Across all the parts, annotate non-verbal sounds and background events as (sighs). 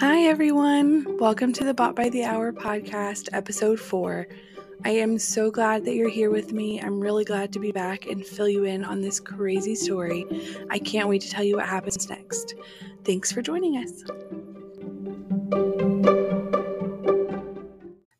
Hi, everyone. Welcome to the Bought by the Hour podcast, episode four. I am so glad that you're here with me. I'm really glad to be back and fill you in on this crazy story. I can't wait to tell you what happens next. Thanks for joining us.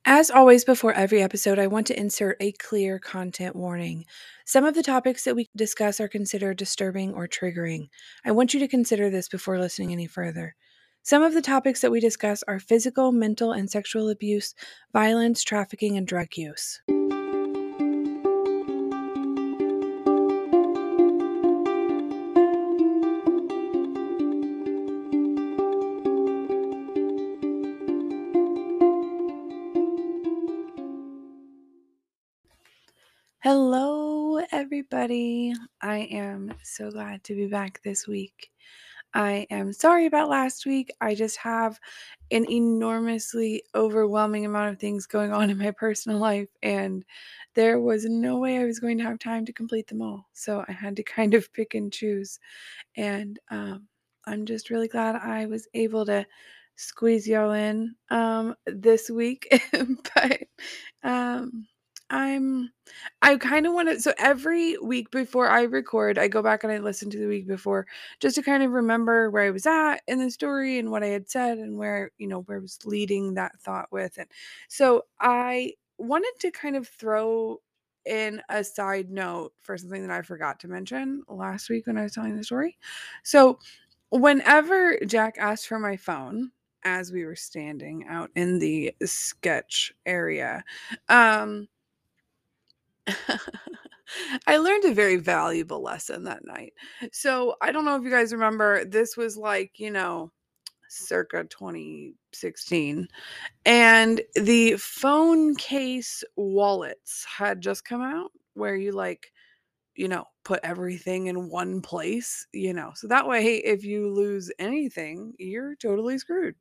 As always, before every episode, I want to insert a clear content warning. Some of the topics that we discuss are considered disturbing or triggering. I want you to consider this before listening any further. Some of the topics that we discuss are physical, mental, and sexual abuse, violence, trafficking, and drug use. Hello, everybody. I am so glad to be back this week. I am sorry about last week. I just have an enormously overwhelming amount of things going on in my personal life, and there was no way I was going to have time to complete them all. So I had to kind of pick and choose. And um, I'm just really glad I was able to squeeze y'all in um, this week. (laughs) but um, I'm I kind of want to so every week before I record, I go back and I listen to the week before just to kind of remember where I was at in the story and what I had said and where, you know, where I was leading that thought with And So I wanted to kind of throw in a side note for something that I forgot to mention last week when I was telling the story. So whenever Jack asked for my phone as we were standing out in the sketch area, um (laughs) I learned a very valuable lesson that night. So I don't know if you guys remember, this was like, you know, circa 2016. And the phone case wallets had just come out where you like you know, put everything in one place, you know. So that way, if you lose anything, you're totally screwed,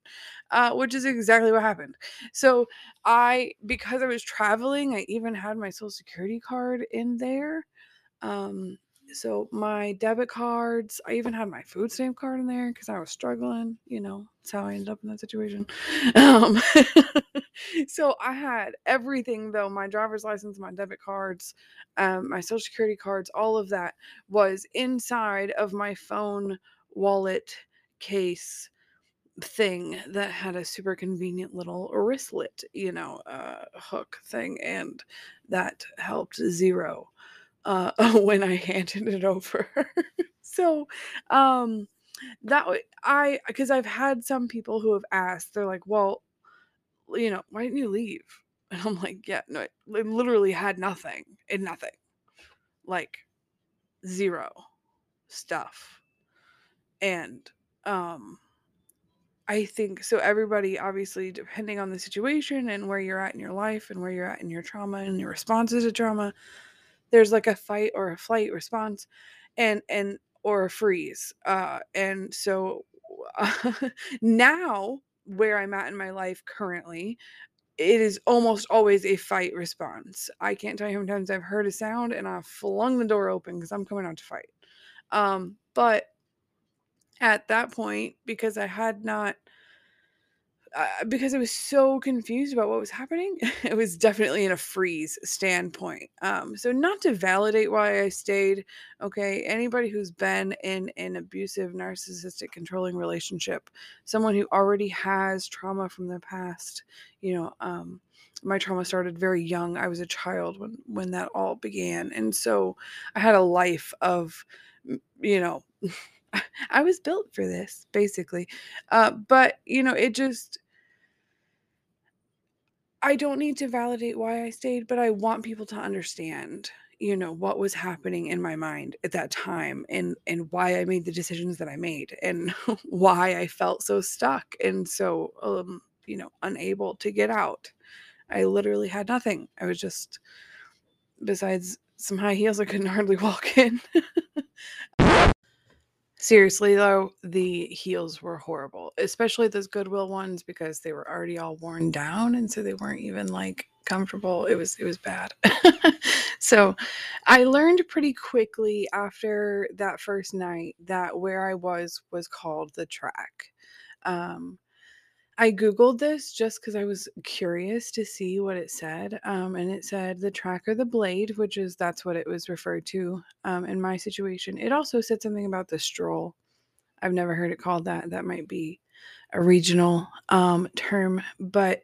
uh, which is exactly what happened. So I, because I was traveling, I even had my social security card in there. Um, so my debit cards, I even had my food stamp card in there because I was struggling. You know, that's how I ended up in that situation. (laughs) Um, (laughs) so I had everything though my driver's license, my debit cards, um, my social security cards, all of that was inside of my phone wallet case thing that had a super convenient little wristlet, you know, uh, hook thing, and that helped zero uh, (laughs) when I handed it over. (laughs) so, um, that way I because I've had some people who have asked, they're like, well, you know, why didn't you leave? And I'm like, yeah, no, I literally had nothing and nothing, like zero stuff. And, um, I think so. Everybody, obviously, depending on the situation and where you're at in your life and where you're at in your trauma and your responses to trauma, there's like a fight or a flight response and and or a freeze uh and so uh, (laughs) now where i'm at in my life currently it is almost always a fight response. I can't tell you how many times i've heard a sound and i've flung the door open because i'm coming out to fight. Um but at that point because i had not uh, because I was so confused about what was happening. (laughs) it was definitely in a freeze standpoint. Um, so not to validate why I stayed. Okay, anybody who's been in an abusive, narcissistic, controlling relationship, someone who already has trauma from their past, you know, um, my trauma started very young. I was a child when when that all began, and so I had a life of, you know. (laughs) (laughs) I was built for this, basically. Uh, but, you know, it just, I don't need to validate why I stayed, but I want people to understand, you know, what was happening in my mind at that time and and why I made the decisions that I made and (laughs) why I felt so stuck and so um, you know, unable to get out. I literally had nothing. I was just besides some high heels I couldn't hardly (laughs) walk in. Seriously though, the heels were horrible, especially those Goodwill ones because they were already all worn down and so they weren't even like comfortable. It was it was bad. (laughs) so, I learned pretty quickly after that first night that where I was was called the track. Um I Googled this just because I was curious to see what it said. Um, and it said the track or the blade, which is that's what it was referred to um, in my situation. It also said something about the stroll. I've never heard it called that. That might be a regional um, term, but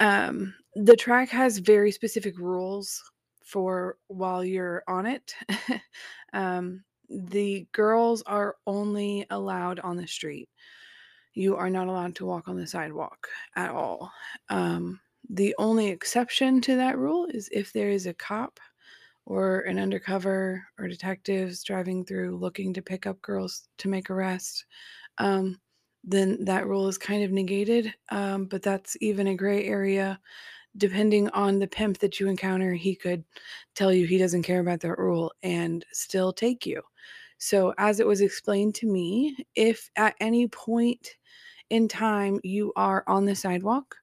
um, the track has very specific rules for while you're on it. (laughs) um, the girls are only allowed on the street. You are not allowed to walk on the sidewalk at all. Um, the only exception to that rule is if there is a cop or an undercover or detectives driving through looking to pick up girls to make arrest. Um, then that rule is kind of negated. Um, but that's even a gray area. Depending on the pimp that you encounter, he could tell you he doesn't care about that rule and still take you. So, as it was explained to me, if at any point in time you are on the sidewalk,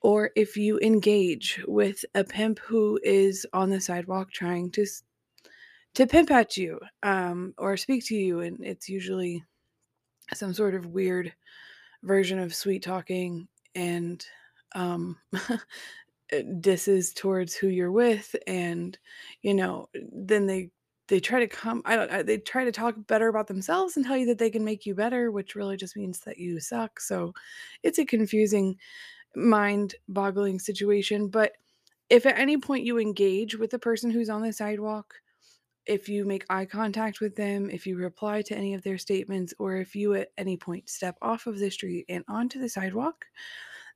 or if you engage with a pimp who is on the sidewalk trying to to pimp at you um, or speak to you, and it's usually some sort of weird version of sweet talking and um, (laughs) disses towards who you're with, and you know, then they they try to come I don't they try to talk better about themselves and tell you that they can make you better, which really just means that you suck. So it's a confusing mind-boggling situation, but if at any point you engage with the person who's on the sidewalk, if you make eye contact with them, if you reply to any of their statements, or if you at any point step off of the street and onto the sidewalk,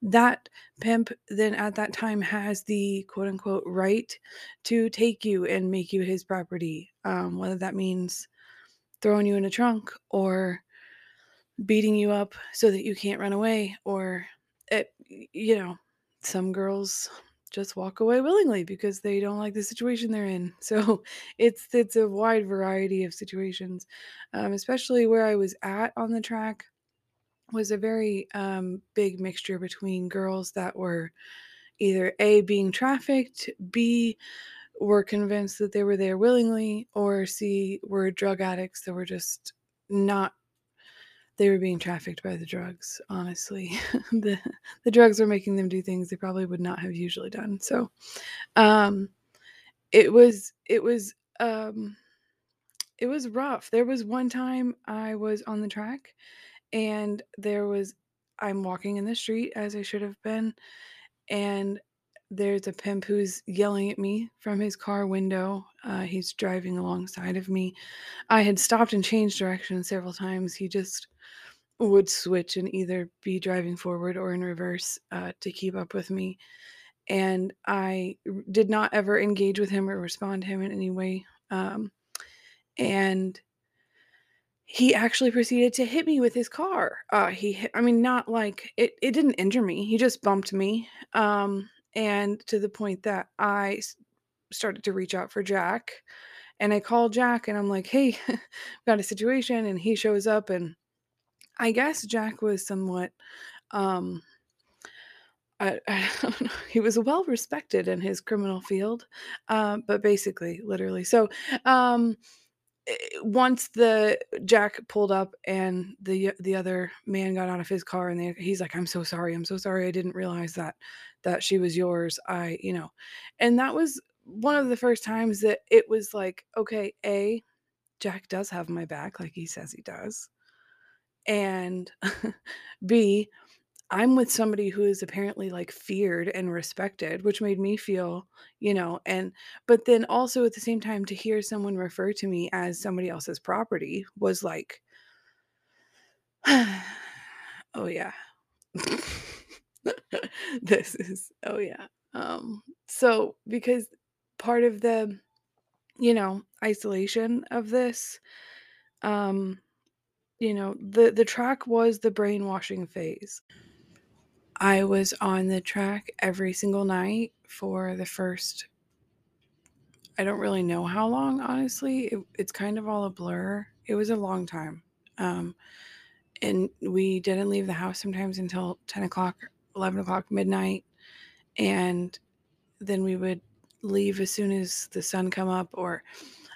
that pimp then at that time has the quote unquote right to take you and make you his property. Um, whether that means throwing you in a trunk or beating you up so that you can't run away, or it, you know, some girls just walk away willingly because they don't like the situation they're in. (laughs) So it's it's a wide variety of situations, um, especially where I was at on the track was a very um, big mixture between girls that were either a being trafficked, b were convinced that they were there willingly, or c were drug addicts that were just not they were being trafficked by the drugs honestly. (laughs) The the drugs were making them do things they probably would not have usually done. So um it was it was um it was rough. There was one time i was on the track and there was i'm walking in the street as i should have been and there's a pimp who's yelling at me from his car window. Uh, he's driving alongside of me. I had stopped and changed direction several times. He just would switch and either be driving forward or in reverse uh, to keep up with me. And I did not ever engage with him or respond to him in any way. Um, and he actually proceeded to hit me with his car. Uh, he, hit, I mean, not like it, it didn't injure me. He just bumped me. Um, and to the point that I started to reach out for Jack. And I called Jack and I'm like, hey, (laughs) got a situation. And he shows up and I guess Jack was somewhat um I, (laughs) I don't know. He was well respected in his criminal field, um, but basically, literally. So, um, Eh, eh, once the Jack pulled up and the the other man got out of his car, and they, he's like, "I'm so sorry. I'm so sorry. I didn't realize that that she was yours. I, you know," and that was one of the first times that it was like, okay, a Jack does have my back, like he says he does and (laughs) B, I'm with somebody who is apparently like feared and respected, which made me feel, you know, and but then also at the same time to hear someone refer to me as somebody else's property was like, (sighs) oh yeah. (laughs) this is oh yeah. Um so because part of the you know, isolation of this um you know, the the track was the brainwashing phase. I was on the track every single night for the first I don't really know how long, honestly. It, it's kind of all a blur. It was a long time. Um, and we didn't leave the house sometimes until 10 o'clock, 11 o'clock, midnight. And then we would leave as soon as the sun come up or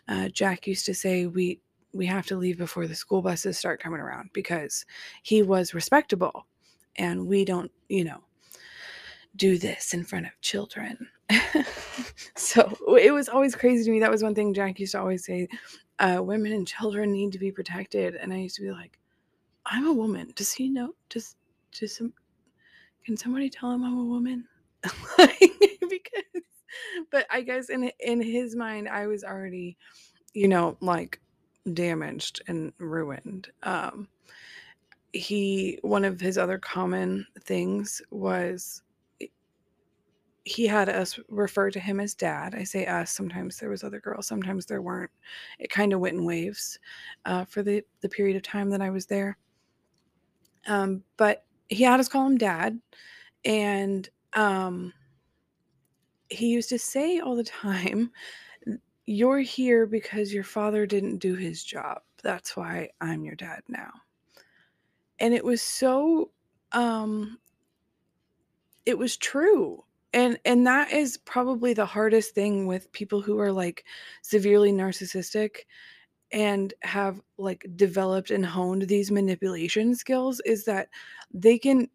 uh, Jack used to say we we have to leave before the school buses start coming around because he was respectable and we don't, you know, do this in front of children. (laughs) so it was always crazy to me. That was one thing Jack used to always say uh, women and children need to be protected. And I used to be like, I'm a woman. Does he know? Does, does some, can somebody tell him I'm a woman? (laughs) because, but I guess in in his mind, I was already, you know, like damaged and ruined. Um, he one of his other common things was he had us refer to him as dad. I say us. Sometimes there was other girls. Sometimes there weren't. It kind of went in waves uh, for the the period of time that I was there. Um, but he had us call him dad, and um, he used to say all the time, "You're here because your father didn't do his job. That's why I'm your dad now." And it was so um it was true and and that is probably the hardest thing with people who are like severely narcissistic and have like developed and honed these manipulation skills is that they can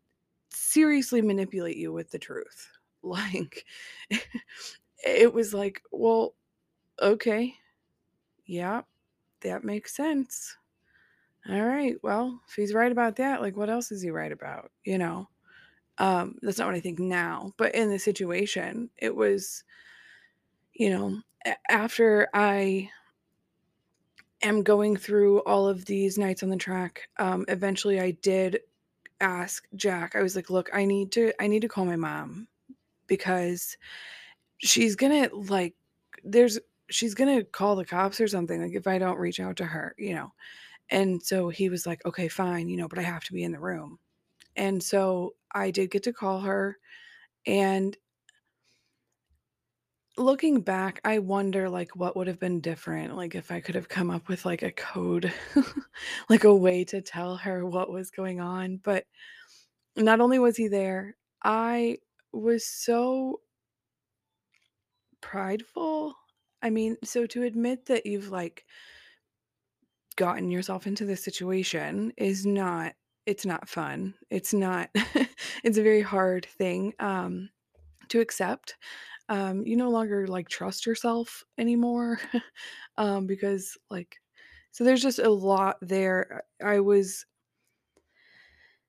seriously manipulate you with the truth. (laughs) Like it was like well okay. Yeah that makes sense all right well if he's right about that like what else is he right about you know um, that's not what I think now, but in the situation, it was, you know, after I am going through all of these nights on the track, um, eventually I did ask Jack. I was like, "Look, I need to I need to call my mom because she's to like there's she's to call the cops or something like if I don't reach out to her, you know." And so he was like, "Okay, fine, you know, but I have to be in the room." And so I did get to call her and looking back, I wonder like what would have been different, like if I could have come up with like a code, (laughs) like a way to tell her what was going on. But not only was he there, I was so prideful. I mean, so to admit that you've like gotten yourself into this situation is not it's not fun. It's not (laughs) it's a very hard thing um to accept. Um you no longer like trust yourself anymore (laughs) um because like so there's just a lot there. I was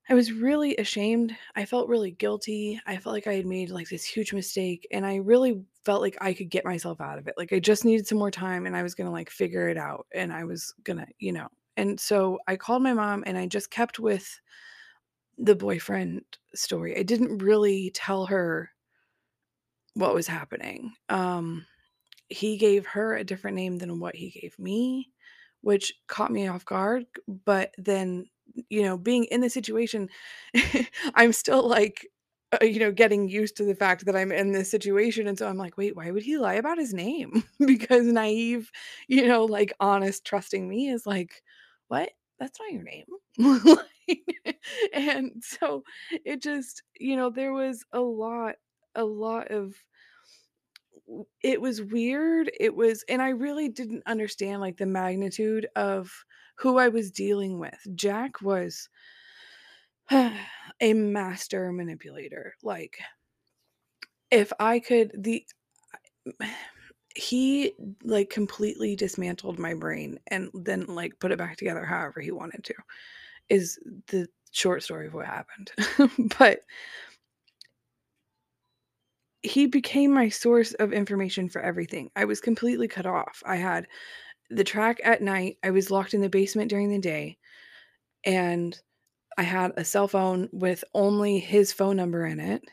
I was really ashamed. I felt really guilty. I felt like I had made like this huge mistake and I really felt like I could get myself out of it. Like I just needed some more time and I was going to like figure it out and I was going to, you know. And so I called my mom and I just kept with the boyfriend story. I didn't really tell her what was happening. Um he gave her a different name than what he gave me, which caught me off guard, but then you know, being in the situation, (laughs) I'm still like, (laughs) you know, getting used to the fact that I'm in this situation. And so I'm like, wait, why would he lie about his name? (laughs) because naive, you know, like honest, trusting me is like, what? That's not your name. (laughs) And so it just, you know, there was a lot, a lot of it was weird. It was, and I really didn't understand like the magnitude of who I was dealing with. Jack was (sighs) a master manipulator. Like, if I could, the (sighs) he like completely dismantled my brain and then like put it back together however he wanted to, is the short story of what happened. (laughs) but he became my source of information for everything. I was completely cut off. I had the track at night, I was locked in the basement during the day, and I had a cell phone with only his phone number in it,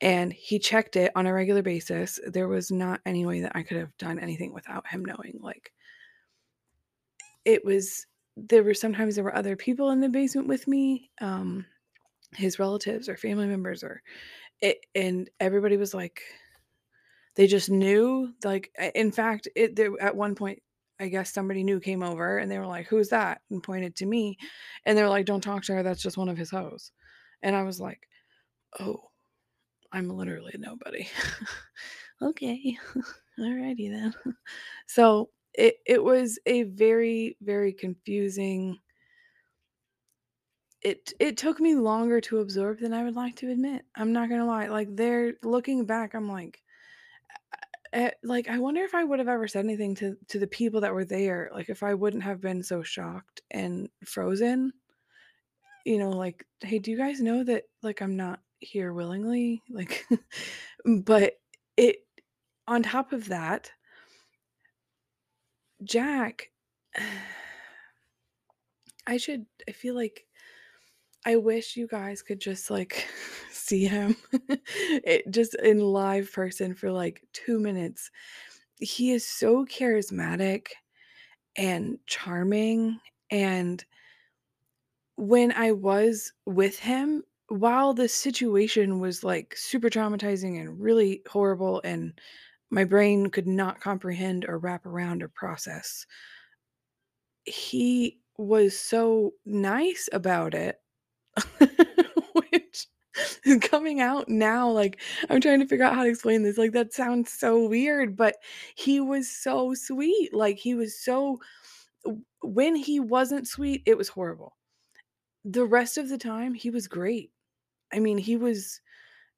and he checked it on a regular basis. There was not any way that I could have done anything without him knowing. Like, it was there were sometimes there were other people in the basement with me, um, his relatives or family members or it and everybody was like they just knew like in fact it there at one point I guess somebody new came over and they were like, Who's that? and pointed to me. And they were like, Don't talk to her. That's just one of his hoes. And I was like, Oh, I'm literally nobody. (laughs) okay. (laughs) Alrighty then. (laughs) So it, it was a very, very confusing It it took me longer to absorb than I would like to admit. I'm not gonna lie. Like, there looking back, I'm like eh, like, I wonder if I would have ever said anything to to the people that were there, like, if I wouldn't have been so shocked and frozen. You know, like, "Hey, do you guys know that, like, I'm not here willingly?" Like, (laughs) but it on top of that Jack (sighs) I should I feel like I wish you guys could just, like, (laughs) see him (laughs) it just in live person for, like, 2 minutes. He is so charismatic and charming, and when I was with him, while the situation was, like, super traumatizing and really horrible, and my brain could not comprehend or wrap around or process he was so nice about it, (laughs) (laughs) coming out now, like, I'm trying to figure out how to explain this, like, that sounds so weird, but he was so sweet, like, he was so when he wasn't sweet, it was horrible. The rest of the time, he was great. I mean, he was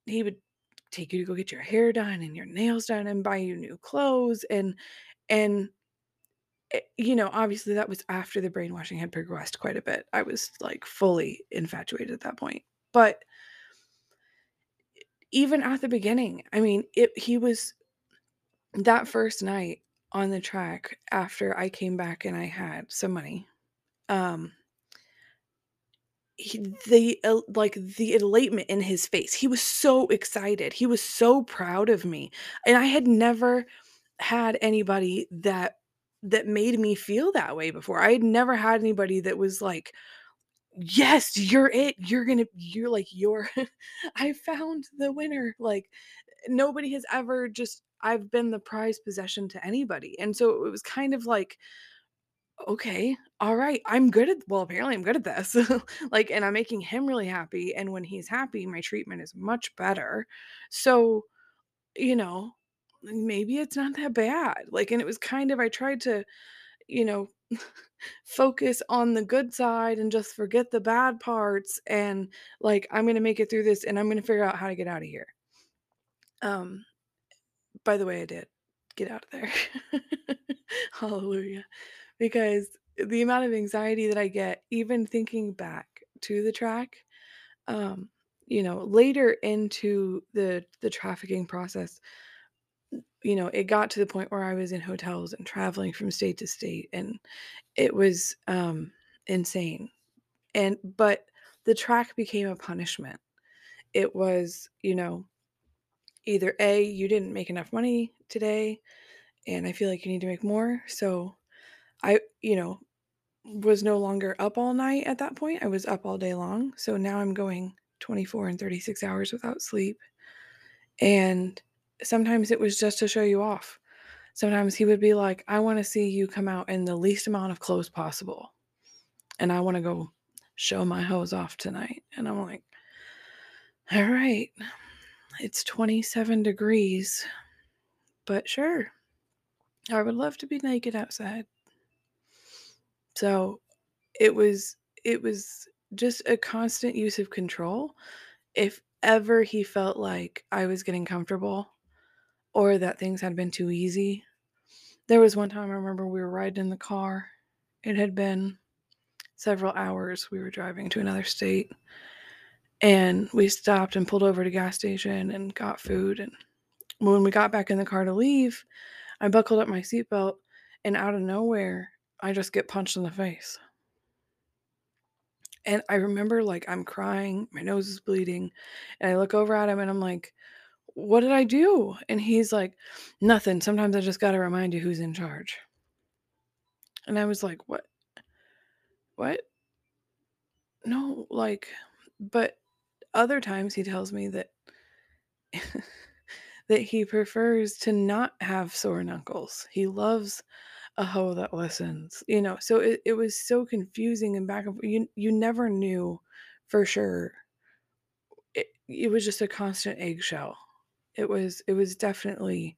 he would take you to go get your hair done and your nails done and buy you new clothes and and eh, you know, obviously, that was after the brainwashing had progressed quite a bit. I was, like, fully infatuated at that point. But even at the beginning, I mean, it he was that first night on the track after I came back and I had some money, um he the el like, the elatement in his face, he was so excited, he was so proud of me, and I had never had anybody that that made me feel that way before. I had never had anybody that was like, "Yes, you're it, you're gonna you're like, you're (laughs) I found the winner." Like, nobody has ever just I've been the prize possession to anybody, and so it was kind of like, "Okay, alright, I'm good at well, apparently I'm good at this." (laughs) Like, and I'm making him really happy, and when he's happy, my treatment is much better. So, you know, maybe it's not that bad. Like, and it was kind of I tried to, you know, (laughs) focus on the good side and just forget the bad parts and, like, I'm gonna make it through this, and I'm gonna figure out how to get out of here. Um, by the way, I did get out of there. (laughs) Hallelujah. Because the amount of anxiety that I get even thinking back to the track, um, you know, later into the the trafficking process, you know, it got to the point where I was in hotels and traveling from state to state, and it was, um, insane. And but the track became a punishment. It was, you know, either A, you didn't make enough money today, and I feel like you need to make more, so I, you know, was no longer up all night at that point, I was up all day long, so now I'm going 24 and 36 hours without sleep. And sometimes it was just to show you off. Sometimes he would be like, "I wanna see you come out in the least amount of clothes possible, and I wanna go show my hoes off tonight." And I'm like, "Alright, it's 27 degrees, but sure. I would love to be naked outside." So, it was it was just a constant use of control. If ever he felt like I was getting comfortable or that things had been too easy. There was one time I remember we were riding in the car. It had been several hours. We were driving to another state. And we stopped and pulled over to gas station and got food. And when we got back in the car to leave, I buckled up my seatbelt and out of nowhere, I just get punched in the face. And I remember, like, I'm crying, my nose is bleeding, and I look over at him and I'm like, "What did I do?" And he's like, "Nothing. Sometimes I just gotta remind you who's in charge." And I was like, "What? What?" No, like, but other times he tells me that (laughs) that he prefers to not have sore knuckles. He loves a hoe that listens, you know? So it, it was so confusing and back and forth. You, you never knew for sure. It, it was just a constant eggshell. It was it was definitely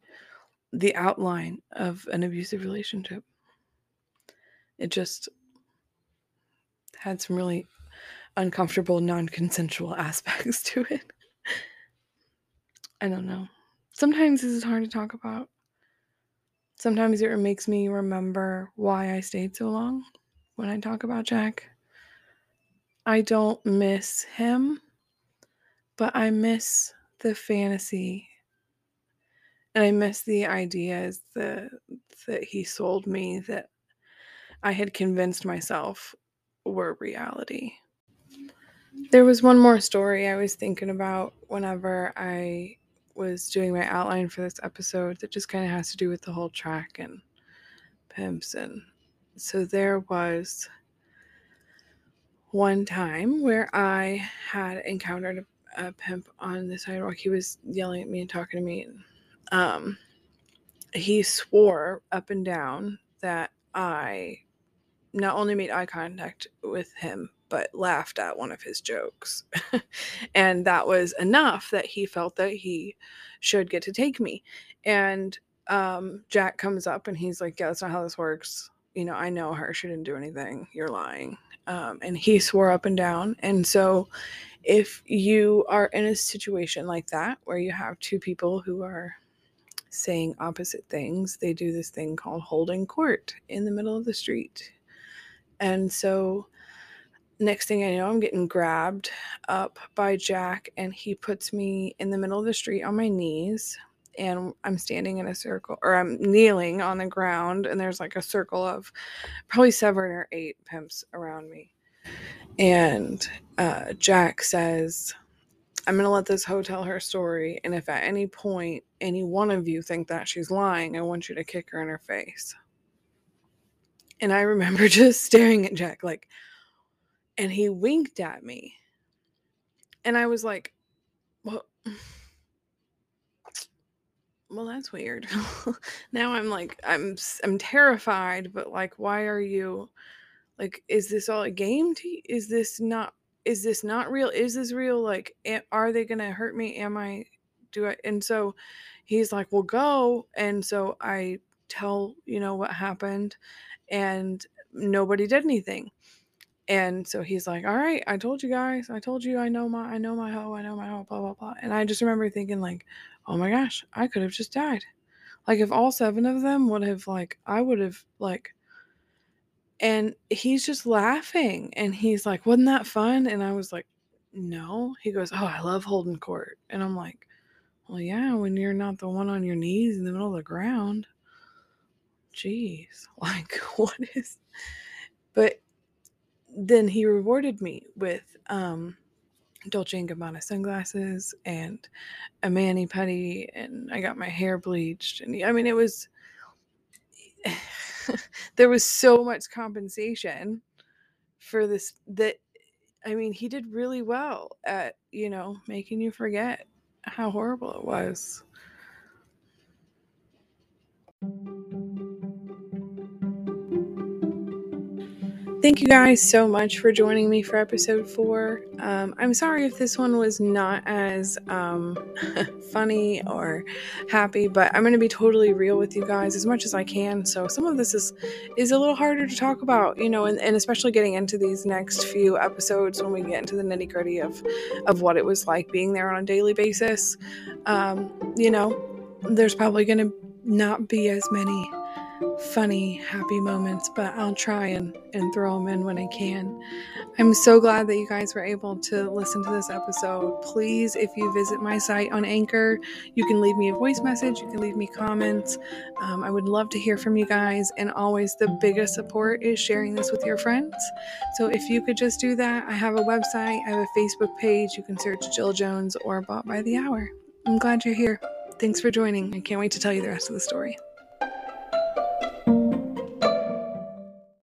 the outline of an abusive relationship. It just had some really uncomfortable, non consensual (laughs) aspects to it. I don't know. Sometimes this is hard to talk about. Sometimes it makes me remember why I stayed so long when I talk about Jack. I don't miss him, but I miss the fantasy. And I miss the ideas that that he sold me that I had convinced myself were reality. There was one more story I was thinking about whenever I was doing my outline for this episode that just kind of has to do with the whole track and pimps. And so there was one time where I had encountered a, pimp on the sidewalk. He was yelling at me and talking to me. Um, he swore up and down that I not only made eye contact with him, but laughed at one of his jokes. (laughs) and that was enough that he felt that he should get to take me. And um, Jack comes up and he's like, Yeah, that's not how this works. You know, I know her. She didn't do anything. You're lying. Um, and he swore up and down. And so, if you are in a situation like that where you have two people who are saying opposite things, they do this thing called holding court in the middle of the street. And so next thing I know, I'm getting grabbed up by Jack, and he puts me in the middle of the street on my knees. And I'm standing in a circle, or I'm kneeling on the ground, and there's like a circle of probably seven or eight pimps around me. And uh, Jack says, I'm going to let this hoe tell her story. And if at any point any one of you think that she's lying, I want you to kick her in her face. And I remember (laughs) just staring at Jack like, and he winked at me. And I was like, well, well that's weird. (laughs) now I'm like I'm I'm terrified, but like why are you like is this all a game to you? Is this not is this not real? Is this real? Like are they to hurt me? Am I do I and so he's like, "Well, go." And so I tell, you know, what happened and nobody did anything. And so he's like, "All right, I told you guys. I told you I know my I know my hoe. I know my hoe. Blah blah blah." And I just remember thinking like, "Oh my gosh, I could have just died." Like if all seven of them would have like I would have like and he's just laughing and he's like, "Wasn't that fun?" And I was like, "No." He goes, "Oh, I love holding court." And I'm like, "Well, yeah, when you're not the one on your knees in the middle of the ground." Jeez. (laughs) Like what is but then he rewarded me with um, Dolce and Gabbana sunglasses and a mani pedi, and I got my hair bleached. And I mean, it was (laughs) there was so much compensation for this that I mean, he did really well at you know making you forget how horrible it was. Thank you guys so much for joining me for episode four. Um, I'm sorry if this one was not as um, (laughs) funny or happy, but I'm going to be totally real with you guys as much as I can. So some of this is is a little harder to talk about, you know, and, and especially getting into these next few episodes when we get into the nitty gritty of of what it was like being there on a daily basis. Um, you know, there's probably going to not be as many funny, happy moments, but I'll try and, and throw them in when I can. I'm so glad that you guys were able to listen to this episode. Please, if you visit my site on Anchor, you can leave me a voice message, you can leave me comments. Um, I would love to hear from you guys. And always, the biggest support is sharing this with your friends. So if you could just do that, I have a website, I have a Facebook page. You can search Jill Jones or Bought by the Hour. I'm glad you're here. Thanks for joining. I can't wait to tell you the rest of the story.